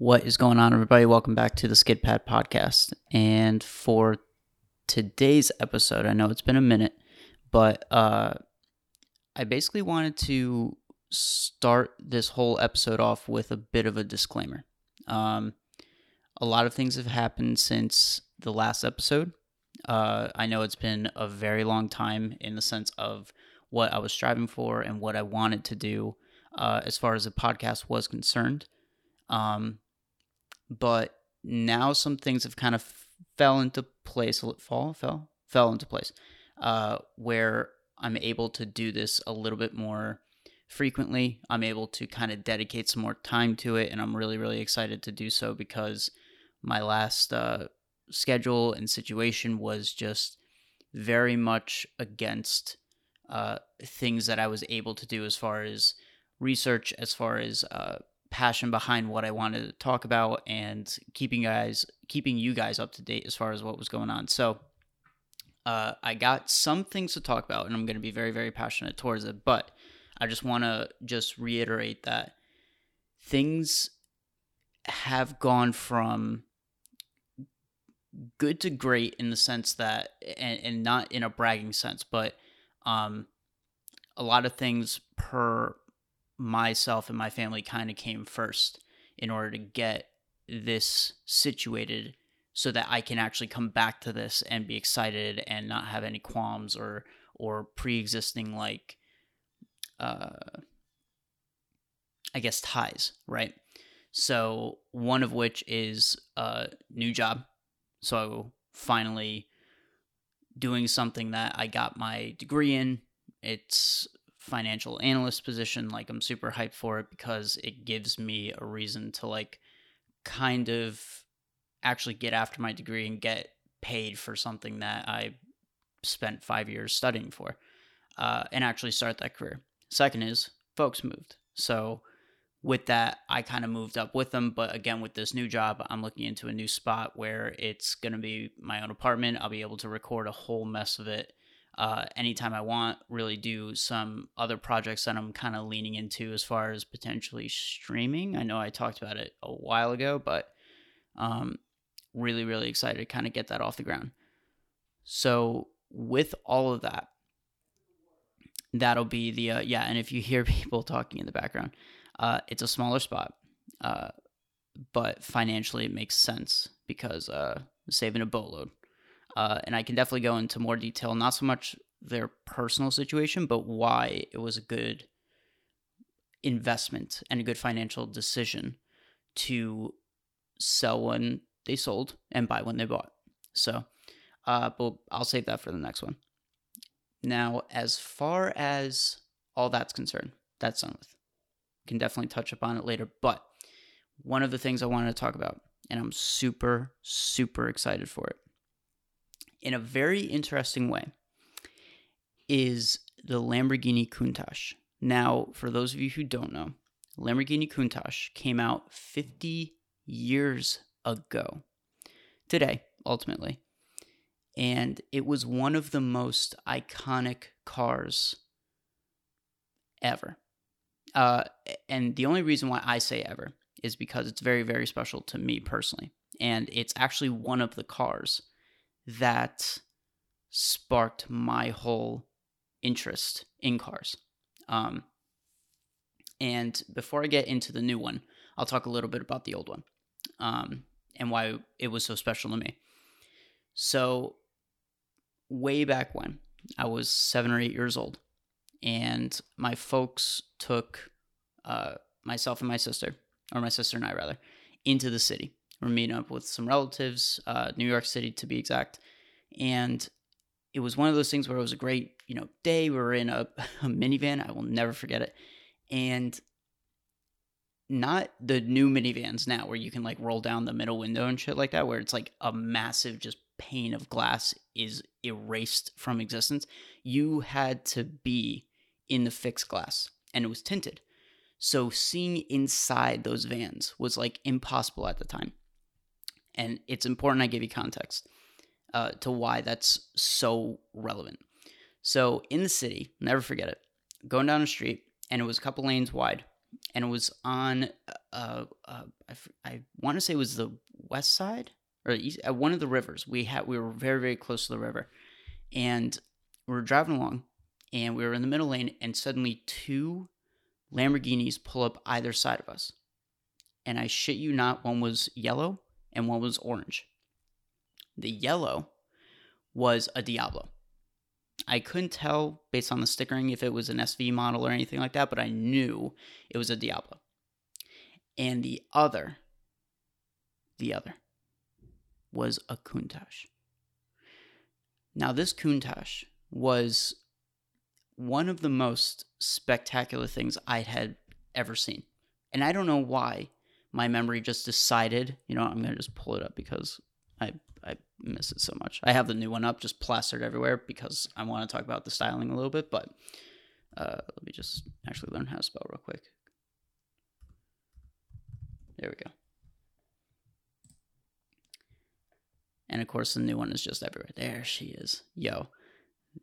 What is going on, everybody? Welcome back to the Skid Pad podcast. And for today's episode, I know it's been a minute, but uh, I basically wanted to start this whole episode off with a bit of a disclaimer. Um, a lot of things have happened since the last episode. Uh, I know it's been a very long time in the sense of what I was striving for and what I wanted to do uh, as far as the podcast was concerned. Um, but now some things have kind of fell into place. Fall fell fell into place, uh, where I'm able to do this a little bit more frequently. I'm able to kind of dedicate some more time to it, and I'm really really excited to do so because my last uh, schedule and situation was just very much against uh, things that I was able to do as far as research, as far as uh, passion behind what I wanted to talk about and keeping guys keeping you guys up to date as far as what was going on. So uh, I got some things to talk about and I'm going to be very very passionate towards it, but I just want to just reiterate that things have gone from good to great in the sense that and, and not in a bragging sense, but um a lot of things per myself and my family kind of came first in order to get this situated so that I can actually come back to this and be excited and not have any qualms or or pre-existing like uh I guess ties, right? So one of which is a new job. So finally doing something that I got my degree in. It's financial analyst position like i'm super hyped for it because it gives me a reason to like kind of actually get after my degree and get paid for something that i spent five years studying for uh, and actually start that career. Second is folks moved. So with that i kind of moved up with them but again with this new job i'm looking into a new spot where it's going to be my own apartment. I'll be able to record a whole mess of it uh, anytime I want, really do some other projects that I'm kind of leaning into as far as potentially streaming. I know I talked about it a while ago, but um, really, really excited to kind of get that off the ground. So, with all of that, that'll be the, uh, yeah, and if you hear people talking in the background, uh, it's a smaller spot, uh, but financially it makes sense because uh, saving a boatload. Uh, and I can definitely go into more detail, not so much their personal situation, but why it was a good investment and a good financial decision to sell when they sold and buy when they bought. So, uh, but I'll save that for the next one. Now, as far as all that's concerned, that's done with. Can definitely touch upon it later, but one of the things I wanted to talk about, and I'm super, super excited for it, in a very interesting way is the Lamborghini Countach. Now, for those of you who don't know, Lamborghini Countach came out 50 years ago. Today, ultimately. And it was one of the most iconic cars ever. Uh, and the only reason why I say ever is because it's very, very special to me personally. And it's actually one of the cars that sparked my whole interest in cars. Um, and before I get into the new one, I'll talk a little bit about the old one um, and why it was so special to me. So, way back when, I was seven or eight years old, and my folks took uh, myself and my sister, or my sister and I rather, into the city. We're meeting up with some relatives, uh, New York City to be exact. And it was one of those things where it was a great, you know, day. We were in a, a minivan. I will never forget it. And not the new minivans now where you can like roll down the middle window and shit like that, where it's like a massive just pane of glass is erased from existence. You had to be in the fixed glass and it was tinted. So seeing inside those vans was like impossible at the time and it's important I give you context uh, to why that's so relevant. So in the city, never forget it, going down a street, and it was a couple lanes wide, and it was on uh, uh I, want to say it was the west side or east, at one of the rivers. We had we were very very close to the river, and we were driving along, and we were in the middle lane, and suddenly two Lamborghinis pull up either side of us, and I shit you not, one was yellow and one was orange. The yellow was a Diablo. I couldn't tell based on the stickering if it was an SV model or anything like that, but I knew it was a Diablo. And the other, the other, was a Countach. Now, this Countach was one of the most spectacular things I had ever seen. And I don't know why my memory just decided, you know, I'm to just pull it up because I I miss it so much. I have the new one up, just plastered everywhere because I want to talk about the styling a little bit. But uh, let me just actually learn how to spell real quick. There we go. And of course, the new one is just everywhere. There she is. Yo,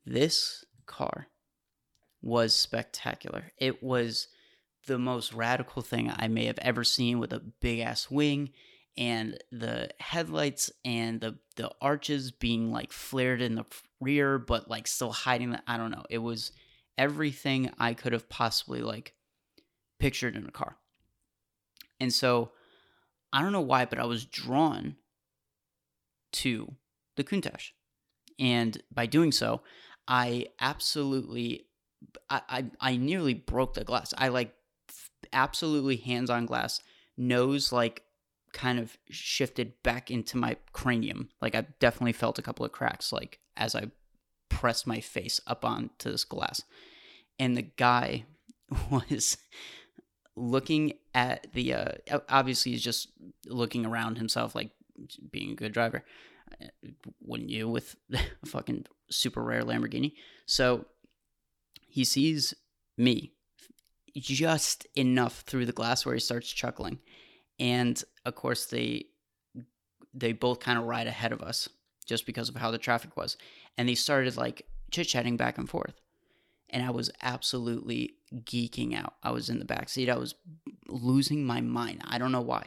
this car was spectacular. It was the most radical thing I may have ever seen with a big ass wing and the headlights and the the arches being like flared in the rear but like still hiding the I don't know. It was everything I could have possibly like pictured in a car. And so I don't know why but I was drawn to the Countach. And by doing so, I absolutely I, I, I nearly broke the glass. I like absolutely hands on glass, nose like kind of shifted back into my cranium. Like I definitely felt a couple of cracks like as I pressed my face up onto this glass. And the guy was looking at the uh obviously he's just looking around himself like being a good driver. Wouldn't you with a fucking super rare Lamborghini? So he sees me just enough through the glass where he starts chuckling. And of course they they both kind of ride ahead of us just because of how the traffic was. And they started like chit-chatting back and forth. And i was absolutely geeking out. I was in the back seat i was losing my mind. I don't know why.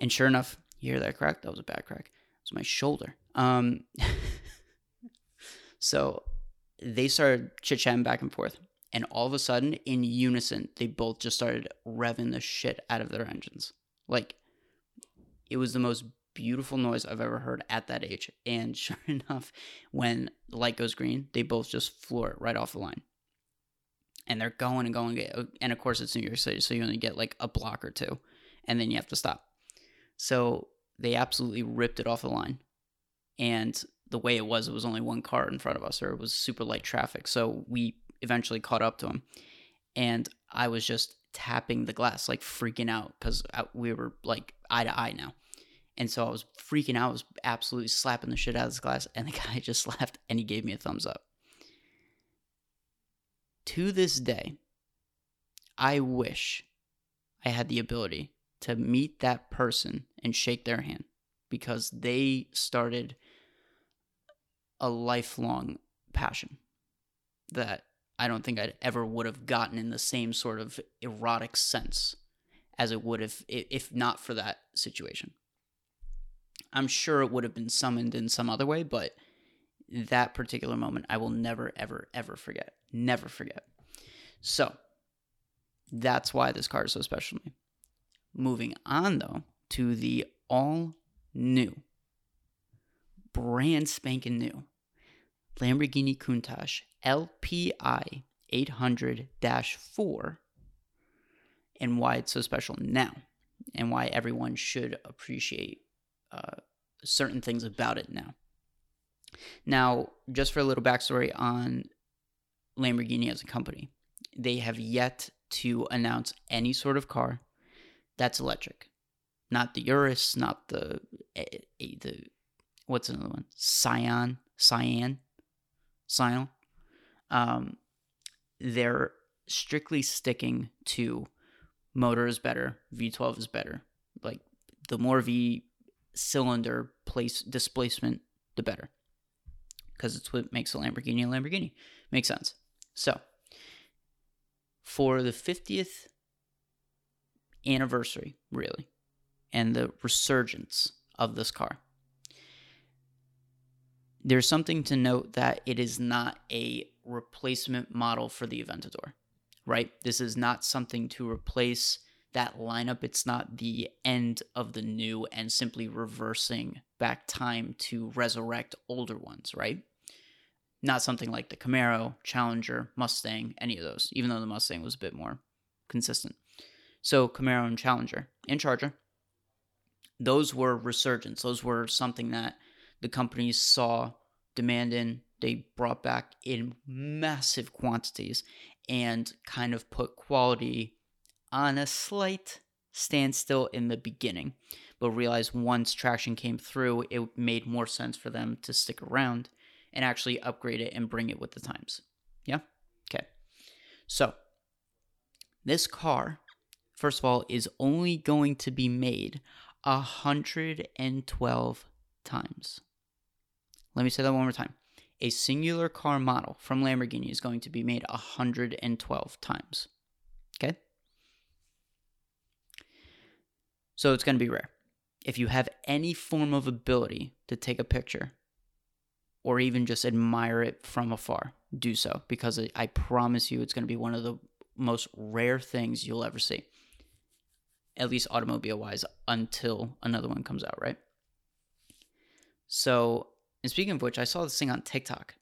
And sure enough you hear that crack? That was a bad crack. It was my shoulder. Um so they started chit-chatting back and forth and all of a sudden in unison they both just started revving the shit out of their engines. Like it was the most beautiful noise i've ever heard at that age. And sure enough when the light goes green they both just floor it right off the line. And they're going and going uh, and of course it's new york city so you only get like a block or two and then you have to stop. So they absolutely ripped it off the line and the way it was it was only one car in front of us or it was super light traffic. So we eventually caught up to him. And I was just tapping the glass, like freaking out because uh, we were like eye to eye now. And so I was freaking out. I was absolutely slapping the shit out of this glass. And the guy just laughed and he gave me a thumbs up. To this day, I wish I had the ability to meet that person and shake their hand because they started a lifelong passion that I don't think I'd ever would have gotten in the same sort of erotic sense as it would have if not for that situation. I'm sure it would have been summoned in some other way, but that particular moment I will never, ever, ever forget. Never forget. So that's why this car is so special to me. Moving on though to the all new, brand spanking new Lamborghini Countach LPI 800 4 and why it's so special now and why everyone should appreciate uh, certain things about it now. Now, just for a little backstory on Lamborghini as a company, they have yet to announce any sort of car that's electric. Not the Urus, not the eh, eh, the what's another one? Scion, Cyan, Scion. Um, they're strictly sticking to motor is better, V12 is better. Like the more V cylinder place displacement, the better. Because it's what makes a Lamborghini a Lamborghini. Makes sense. So, for the 50th anniversary, really, and the resurgence of this car, there's something to note that it is not a replacement model for the Aventador, right? This is not something to replace that lineup. It's not the end of the new and simply reversing back time to resurrect older ones, right? Not something like the Camaro, Challenger, Mustang, any of those, even though the Mustang was a bit more consistent. So, Camaro and Challenger and Charger, those were resurgence. Those were something that the companies saw demand in. They brought back in massive quantities and kind of put quality on a slight standstill in the beginning, but realized once traction came through, it made more sense for them to stick around and actually upgrade it and bring it with the times. Yeah? Okay. So, this car, first of all, is only going to be made 112 times. Let me say that one more time. A singular car model from Lamborghini is going to be made 112 times. Okay? So it's going to be rare. If you have any form of ability to take a picture or even just admire it from afar, do so because I promise you it's going to be one of the most rare things you'll ever see. At least automobile wise, until another one comes out, right? So, and speaking of which, I saw this thing on TikTok.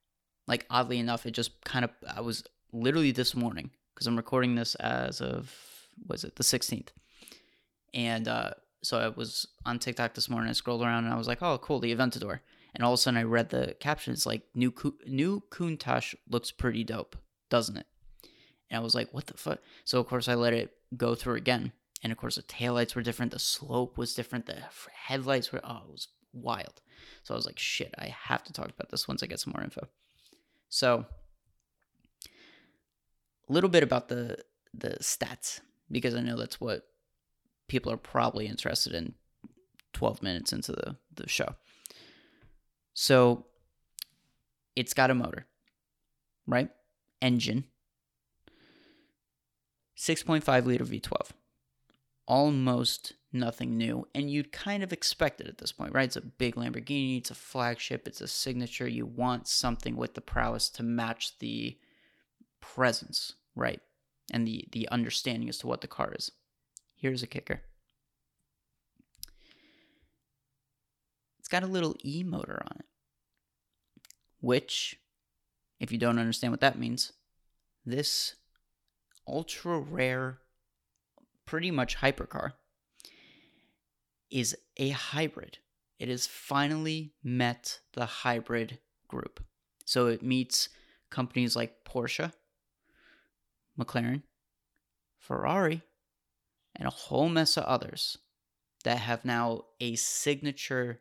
Like, oddly enough, it just kind of, I was literally this morning, because I'm recording this as of, was it the 16th? And uh, so I was on TikTok this morning. I scrolled around and I was like, oh, cool, the Aventador. And all of a sudden I read the caption. It's like, new, new Countach looks pretty dope, doesn't it? And I was like, what the fuck? So, of course, I let it go through again. And of course, the taillights were different. The slope was different. The headlights were, oh, it was wild. So I was like, shit, I have to talk about this once I get some more info. So, a little bit about the the stats because I know that's what people are probably interested in 12 minutes into the, the show. So it's got a motor, right? Engine, 6.5 liter V12. Almost nothing new. And you'd kind of expect it at this point, right? It's a big Lamborghini, it's a flagship, it's a signature. You want something with the prowess to match the presence, right? And the, the understanding as to what the car is. Here's a kicker. It's got a little e motor on it, which, if you don't understand what that means, this ultra rare, pretty much hypercar is a hybrid. It has finally met the hybrid group. So it meets companies like Porsche, McLaren, Ferrari, and a whole mess of others that have now a signature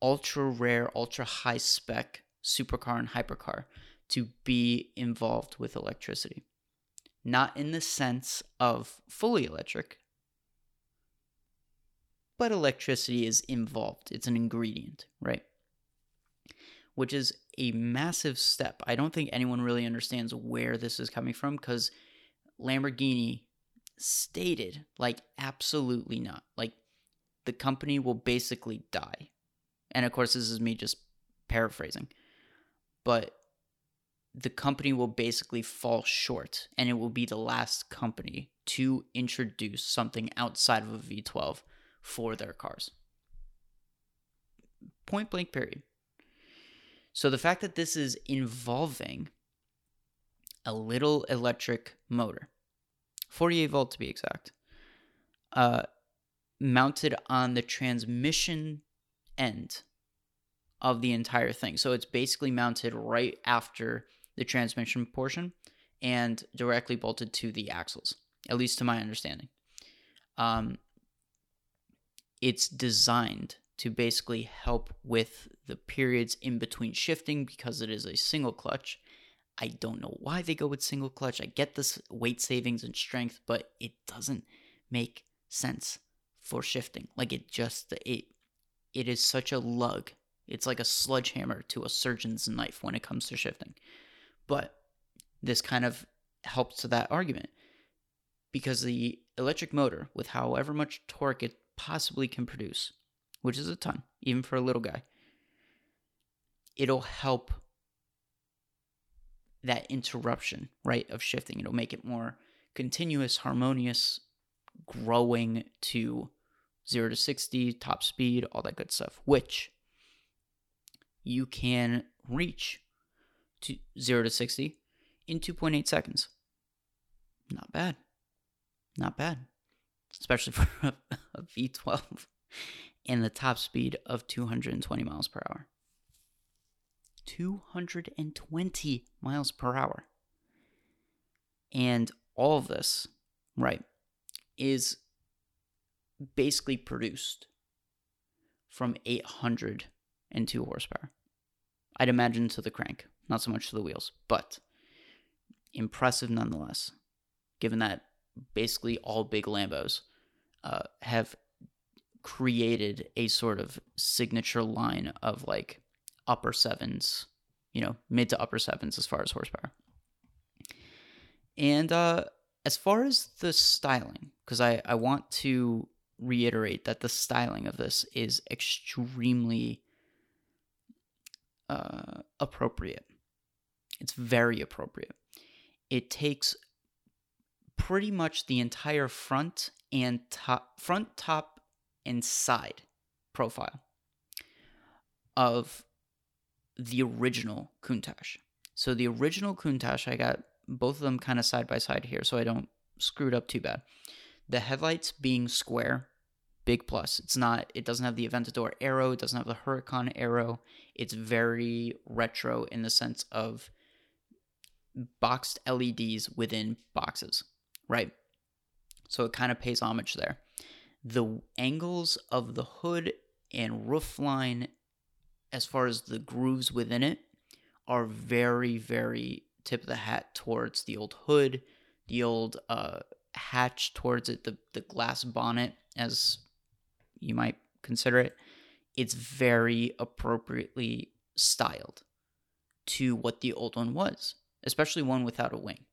ultra rare, ultra high spec supercar and hypercar to be involved with electricity. Not in the sense of fully electric, but electricity is involved. It's an ingredient, right? Which is a massive step. I don't think anyone really understands where this is coming from because Lamborghini stated like absolutely not. Like the company will basically die. And of course this is me just paraphrasing. But the company will basically fall short and it will be the last company to introduce something outside of a V12 for their cars. Point blank period. So the fact that this is involving a little electric motor 48 volt to be exact, uh, mounted on the transmission end of the entire thing. So it's basically mounted right after the transmission portion and directly bolted to the axles, at least to my understanding. Um, it's designed to basically help with the periods in between shifting because it is a single clutch I don't know why they go with single clutch. I get this weight savings and strength, but it doesn't make sense for shifting. Like it just it it is such a lug. It's like a sledgehammer to a surgeon's knife when it comes to shifting. But this kind of helps to that argument. because the electric motor, with however much torque it possibly can produce, which is a ton, even for a little guy, it'll help that interruption, right, of shifting. It'll make it more continuous, harmonious, growing to 0 to 60, top speed, all that good stuff, which you can reach to 0 to 60 in 2.8 seconds. Not bad. Not bad. Especially for a, a V12 and the top speed of 220 miles per hour. 220 miles per hour. And all of this, right, is basically produced from 802 horsepower. I'd imagine to the crank, not so much to the wheels, but impressive nonetheless, given that basically all big Lambos uh, have created a sort of signature line of like upper sevens, you know, mid to upper sevens as far as horsepower. And uh, as far as the styling, because I, I want to reiterate that the styling of this is extremely uh, appropriate. It's very appropriate. It takes pretty much the entire front and top, front, top, and side profile of the original Countach. So the original Countach, I got both of them kind of side by side here, so I don't screw it up too bad. The headlights being square, big plus. It's not. It doesn't have the Aventador arrow. It doesn't have the Huracan arrow. It's very retro in the sense of boxed LEDs within boxes, right? So it kind of pays homage there. The angles of the hood and roof line, as far as the grooves within it, are very, very tip of the hat towards the old hood, the old uh, hatch towards it, the, the glass bonnet, as you might consider it. It's very appropriately styled to what the old one was, especially one without a wing.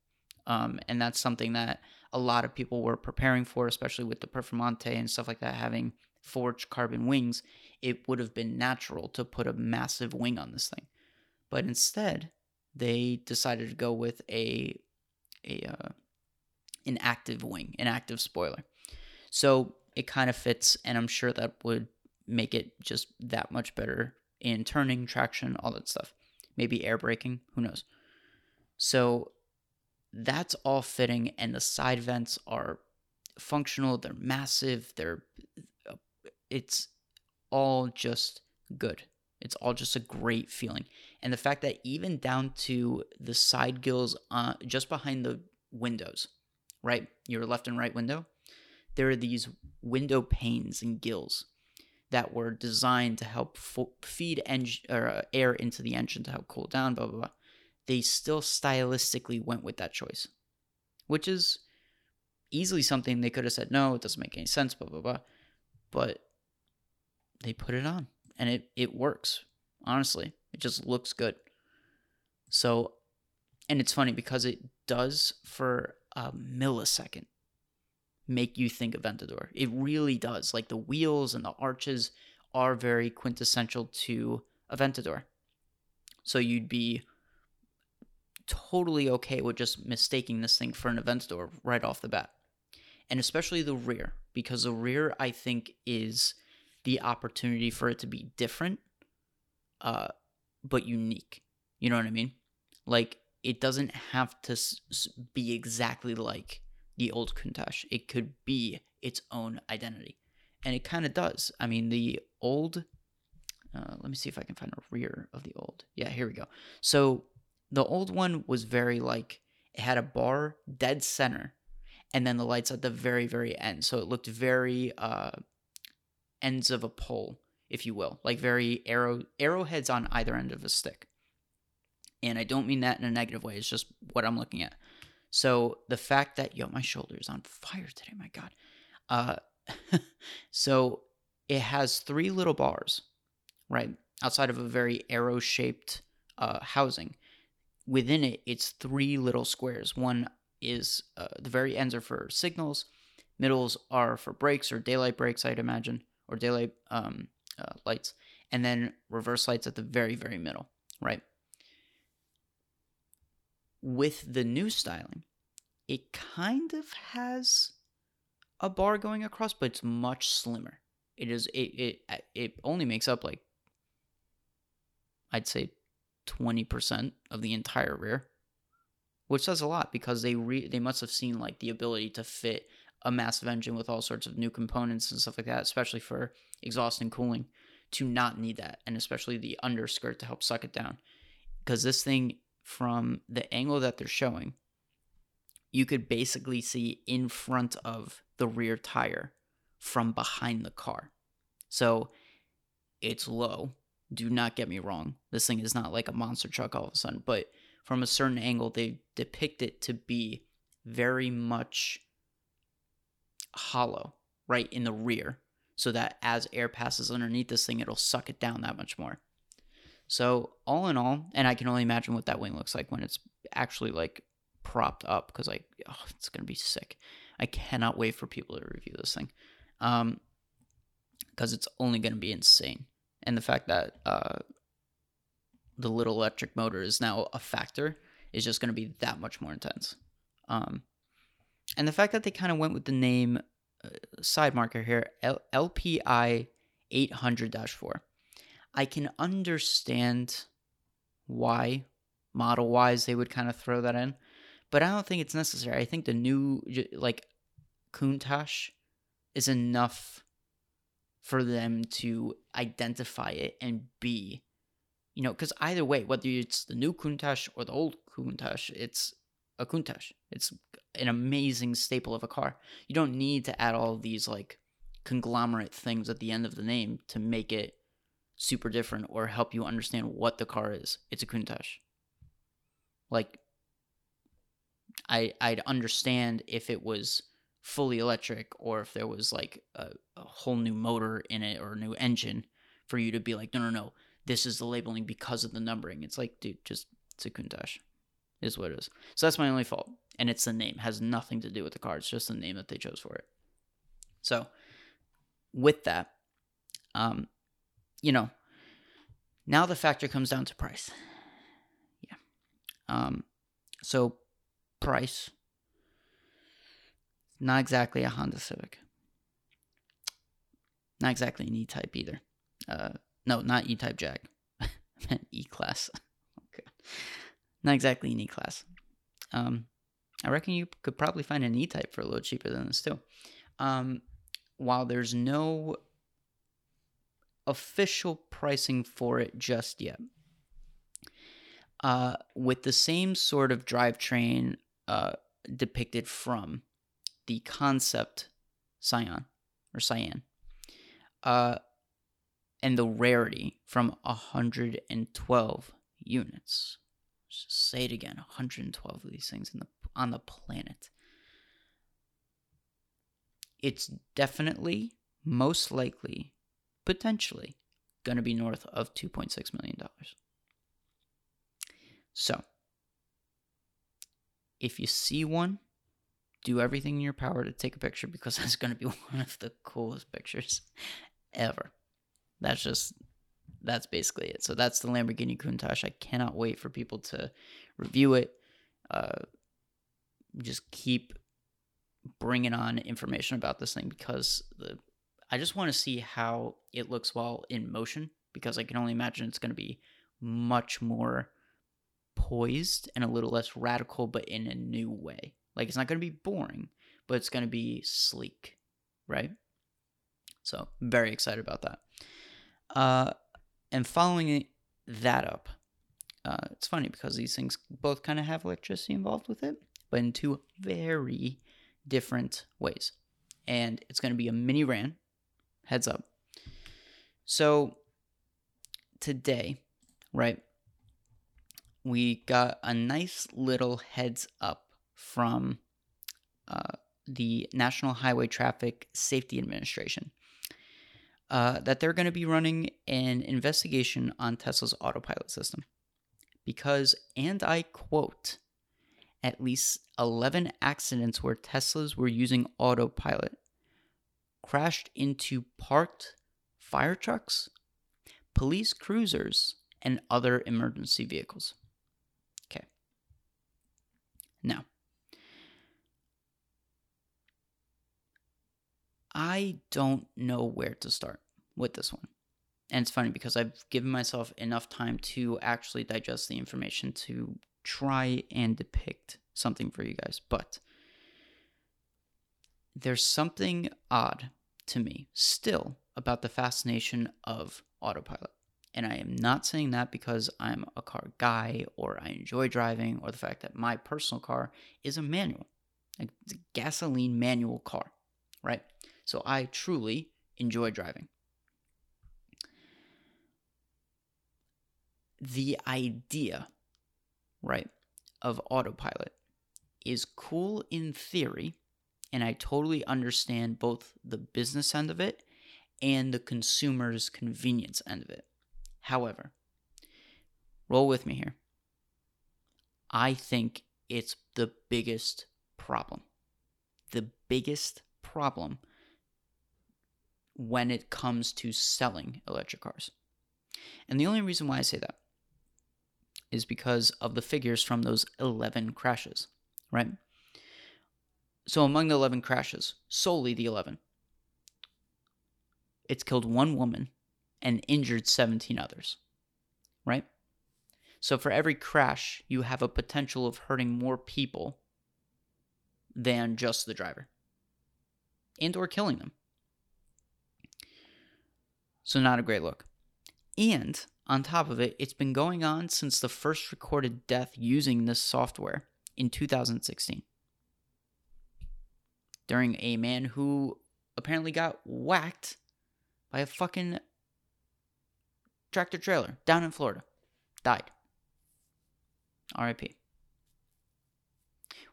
Um, and that's something that a lot of people were preparing for, especially with the Performante and stuff like that, having forged carbon wings. It would have been natural to put a massive wing on this thing. But instead, they decided to go with a a uh, an active wing, an active spoiler. So it kind of fits, and I'm sure that would make it just that much better in turning, traction, all that stuff. Maybe air braking, who knows. So that's all fitting, and the side vents are functional. They're massive. They're it's all just good. It's all just a great feeling. And the fact that even down to the side gills uh, just behind the windows, right? Your left and right window, there are these window panes and gills that were designed to help fo- feed or, uh, air into the engine to help cool down, blah, blah, blah. They still stylistically went with that choice, which is easily something they could have said, no, it doesn't make any sense, blah, blah, blah. But they put it on and it, it works. Honestly, it just looks good. So, and it's funny because it does for a millisecond make you think of Aventador. It really does. Like the wheels and the arches are very quintessential to Aventador. So you'd be totally okay with just mistaking this thing for an Aventador right off the bat. And especially the rear, because the rear, I think, is the opportunity for it to be different, uh, but unique. You know what I mean? Like it doesn't have to be exactly like the old Countach. It could be its own identity, and it kind of does. I mean, the old. Uh, let me see if I can find a rear of the old. Yeah, here we go. So the old one was very like it had a bar dead center, and then the lights at the very very end. So it looked very uh, ends of a pole, if you will, like very arrow arrowheads on either end of a stick. And I don't mean that in a negative way. It's just what I'm looking at. So the fact that yo, my shoulder is on fire today. My God. Uh, so it has three little bars, right outside of a very arrow-shaped uh, housing. Within it, it's three little squares. One is uh, the very ends are for signals, middles are for brakes or daylight brakes, I'd imagine, or daylight um, uh, lights, and then reverse lights at the very, very middle, right? With the new styling, it kind of has a bar going across, but it's much slimmer. It is it it it only makes up like I'd say 20% of the entire rear, which says a lot because they re- they must have seen like the ability to fit a massive engine with all sorts of new components and stuff like that, especially for exhaust and cooling, to not need that, and especially the underskirt to help suck it down. Because this thing, from the angle that they're showing, you could basically see in front of the rear tire from behind the car. So it's low. Do not get me wrong. This thing is not like a monster truck all of a sudden, but from a certain angle, they depict it to be very much hollow right in the rear so that as air passes underneath this thing, it'll suck it down that much more. So, all in all, and I can only imagine what that wing looks like when it's actually like propped up because like oh, it's gonna be sick. I cannot wait for people to review this thing, um, because it's only gonna be insane. And the fact that uh, the little electric motor is now a factor is just gonna be that much more intense. Um, and the fact that they kind of went with the name uh, side marker here L- LPI 800 4. I can understand why model wise they would kind of throw that in, but I don't think it's necessary. I think the new, like, Countach is enough for them to identify it and be, you know, because either way, whether it's the new Countach or the old Countach, it's a Countach. It's an amazing staple of a car. You don't need to add all these like conglomerate things at the end of the name to make it super different or help you understand what the car is. It's a Countach. Like I I'd understand if it was fully electric or if there was like a, a whole new motor in it or a new engine for you to be like, no, no, no, this is the labeling because of the numbering. It's like, dude, just it's a Countach is what it is. So that's my only fault. And it's the name. It has nothing to do with the car. It's just the name that they chose for it. So with that, um, you know, now the factor comes down to price. Yeah. Um, so price, not exactly a Honda Civic. Not exactly an E-Type either. Uh, no, not E-Type Jag. E-Class. okay not exactly an E class. Um, I reckon you could probably find an E type for a little cheaper than this too. Um, while there's no official pricing for it just yet, uh, with the same sort of drivetrain uh, depicted from the concept Scion or Cyan, uh, and the rarity from 112 units just say it again 112 of these things in the, on the planet. It's definitely, most likely, potentially, going to be north of $2.6 million. So, if you see one, do everything in your power to take a picture because that's going to be one of the coolest pictures ever. That's just that's basically it. So that's the Lamborghini Countach. I cannot wait for people to review it. Uh, just keep bringing on information about this thing because the I just want to see how it looks while in motion because I can only imagine it's going to be much more poised and a little less radical, but in a new way. Like it's not going to be boring, but it's going to be sleek, right? So very excited about that. Uh, and following that up, uh, it's funny because these things both kind of have electricity involved with it, but in two very different ways. And it's going to be a mini ran, heads up. So today, right, we got a nice little heads up from uh, the National Highway Traffic Safety Administration uh, that they're going to be running an investigation on Tesla's autopilot system. Because, and I quote, at least 11 accidents where Teslas were using autopilot crashed into parked fire trucks, police cruisers, and other emergency vehicles. Okay. Now, I don't know where to start with this one. And it's funny because I've given myself enough time to actually digest the information to try and depict something for you guys. But there's something odd to me still about the fascination of autopilot. And I am not saying that because I'm a car guy or I enjoy driving or the fact that my personal car is a manual, a gasoline manual car, right? So I truly enjoy driving. The idea, right, of autopilot is cool in theory, and I totally understand both the business end of it and the consumer's convenience end of it. However, roll with me here. I think it's the biggest problem. The biggest problem when it comes to selling electric cars. And the only reason why I say that is because of the figures from those 11 crashes, right? So among the 11 crashes, solely the 11, it's killed one woman and injured 17 others, right? So for every crash, you have a potential of hurting more people than just the driver and or killing them. So not a great look. And on top of it, it's been going on since the first recorded death using this software in 2016. During a man who apparently got whacked by a fucking tractor trailer down in Florida. Died. RIP.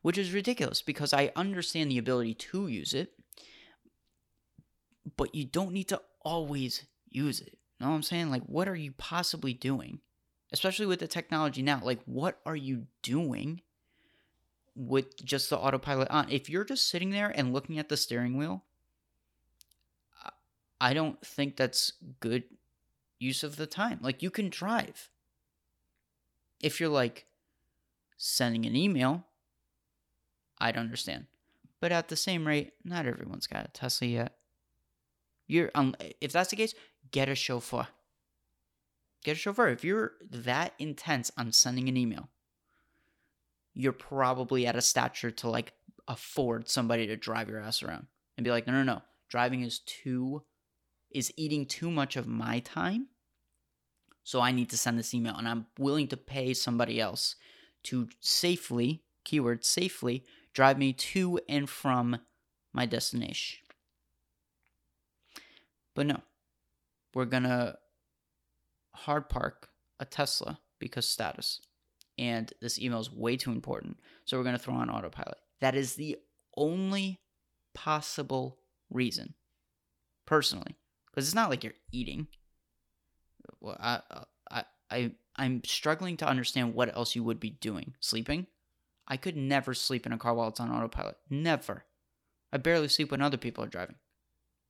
Which is ridiculous because I understand the ability to use it, but you don't need to always use it. Know what I'm saying? Like, what are you possibly doing? Especially with the technology now. Like, what are you doing with just the autopilot on? If you're just sitting there and looking at the steering wheel, I don't think that's good use of the time. Like, you can drive. If you're like sending an email, I'd understand. But at the same rate, not everyone's got a Tesla yet. You're um, if that's the case, get a chauffeur. Get a chauffeur. If you're that intense on sending an email, you're probably at a stature to like afford somebody to drive your ass around and be like, no, no, no. Driving is too, is eating too much of my time. So I need to send this email and I'm willing to pay somebody else to safely, keyword safely, drive me to and from my destination. But no, we're gonna hard park a Tesla because status. And this email is way too important. So we're gonna throw on autopilot. That is the only possible reason, personally, because it's not like you're eating. Well, I, I, I, I'm struggling to understand what else you would be doing. Sleeping? I could never sleep in a car while it's on autopilot. Never. I barely sleep when other people are driving,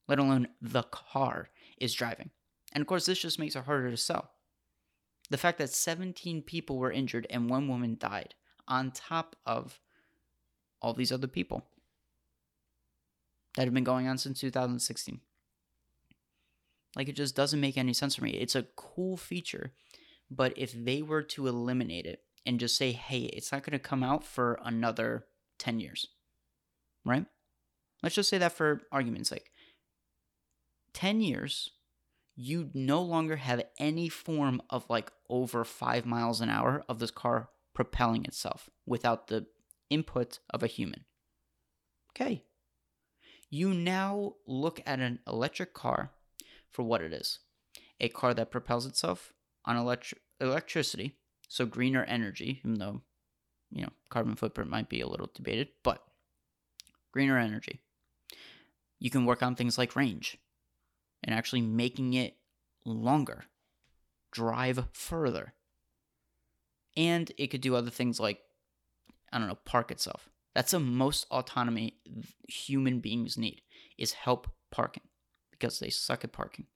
let alone the car is driving. And of course, this just makes it harder to sell. The fact that 17 people were injured and one woman died, on top of all these other people that have been going on since 2016. Like, it just doesn't make any sense for me. It's a cool feature, but if they were to eliminate it and just say, hey, it's not going to come out for another 10 years, right? Let's just say that for argument's sake. 10 years, you no longer have any form of like over five miles an hour of this car propelling itself without the input of a human. Okay. You now look at an electric car for what it is a car that propels itself on electri- electricity, so greener energy, even though, you know, carbon footprint might be a little debated, but greener energy. You can work on things like range and actually making it longer, drive further. And it could do other things like I don't know, park itself. That's the most autonomy human beings need is help parking because they suck at parking.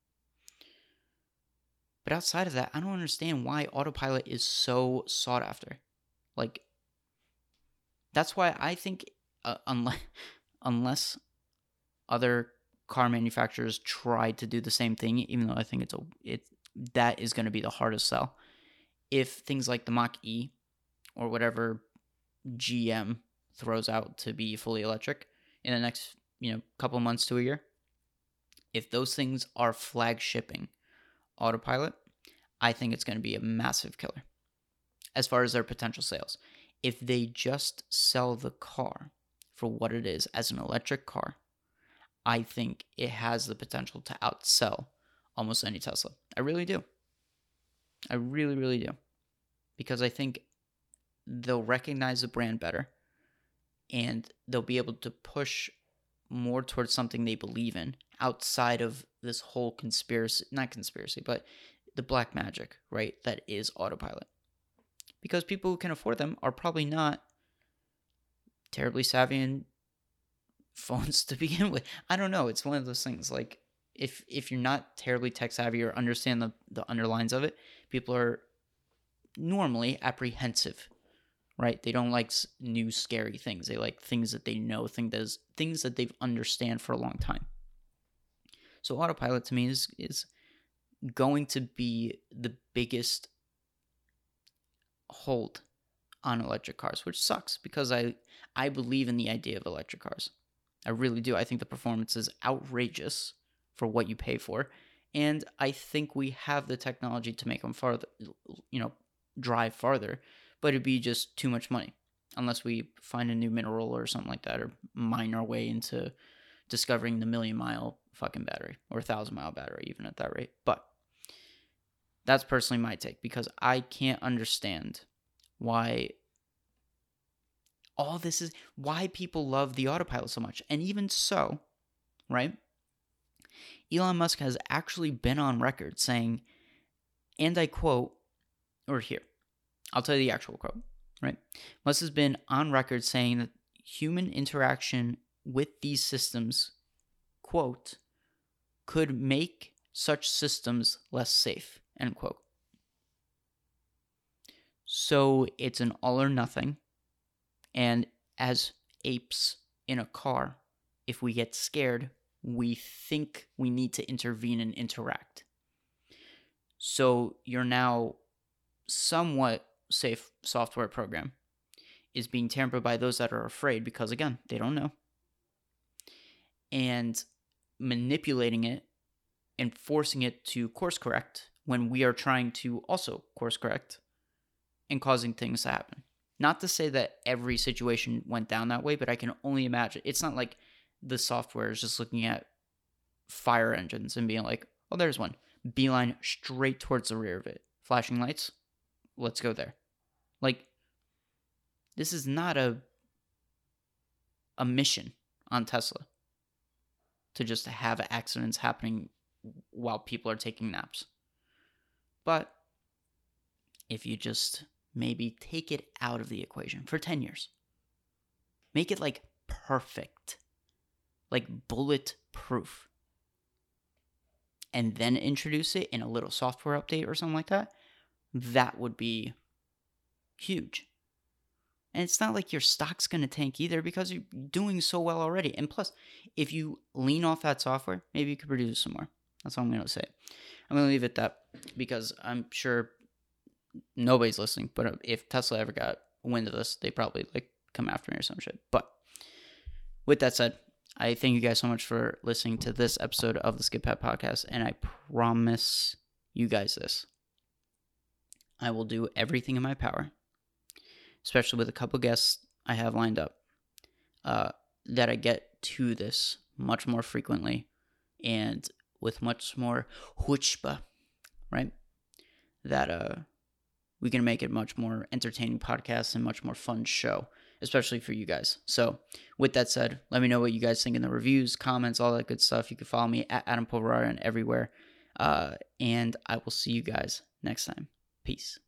But outside of that, I don't understand why autopilot is so sought after. Like that's why I think uh, unless unless other car manufacturers try to do the same thing, even though I think it's a it that is going to be the hardest sell. If things like the Mach E or whatever GM throws out to be fully electric in the next you know couple months to a year, if those things are flagshipping autopilot, I think it's going to be a massive killer as far as their potential sales. If they just sell the car for what it is as an electric car, I think it has the potential to outsell almost any Tesla. I really do. I really, really do. Because I think they'll recognize the brand better and they'll be able to push more towards something they believe in outside of this whole conspiracy, not conspiracy, but the black magic, right? That is autopilot. Because people who can afford them are probably not terribly savvy in phones to begin with. I don't know. It's one of those things like if if you're not terribly tech savvy or understand the, the underlines of it, people are normally apprehensive, right? They don't like new scary things. They like things that they know, things that things that they've understand for a long time. So autopilot to me is is going to be the biggest hold on electric cars, which sucks because I I believe in the idea of electric cars. I really do. I think the performance is outrageous for what you pay for, and I think we have the technology to make them farther, you know, drive farther, but it'd be just too much money unless we find a new mineral or something like that or mine our way into discovering the million mile fucking battery or a thousand mile battery even at that rate. But that's personally my take because I can't understand why all this is why people love the autopilot so much. And even so, right? Elon Musk has actually been on record saying, and I quote, or here, I'll tell you the actual quote, right? Musk has been on record saying that human interaction with these systems, quote, could make such systems less safe, end quote. So it's an all or nothing. And as apes in a car, if we get scared, we think we need to intervene and interact. So your now somewhat safe software program is being tampered by those that are afraid because, again, they don't know. And manipulating it and forcing it to course correct when we are trying to also course correct and causing things to happen. Not to say that every situation went down that way, but I can only imagine. It's not like the software is just looking at fire engines and being like, oh, there's one. Beeline straight towards the rear of it. Flashing lights, let's go there. Like, this is not a a mission on Tesla to just have accidents happening while people are taking naps. But if you just maybe take it out of the equation for 10 years. Make it like perfect, like bulletproof. And then introduce it in a little software update or something like that. That would be huge. And it's not like your stock's going to tank either because you're doing so well already. And plus, if you lean off that software, maybe you could produce some more. That's all I'm going to say. I'm going to leave it at that because I'm sure nobody's listening. But if Tesla ever got wind of this, they probably like come after me or some shit. But with that said, I thank you guys so much for listening to this episode of the Skidpad podcast, and I promise you guys this: I will do everything in my power, especially with a couple guests I have lined up, uh, that I get to this much more frequently and with much more chutzpah, right? That uh we can make it much more entertaining podcast and much more fun show, especially for you guys. So, with that said, let me know what you guys think in the reviews, comments, all that good stuff. You can follow me at Adam Pulverara and everywhere. Uh, and I will see you guys next time. Peace.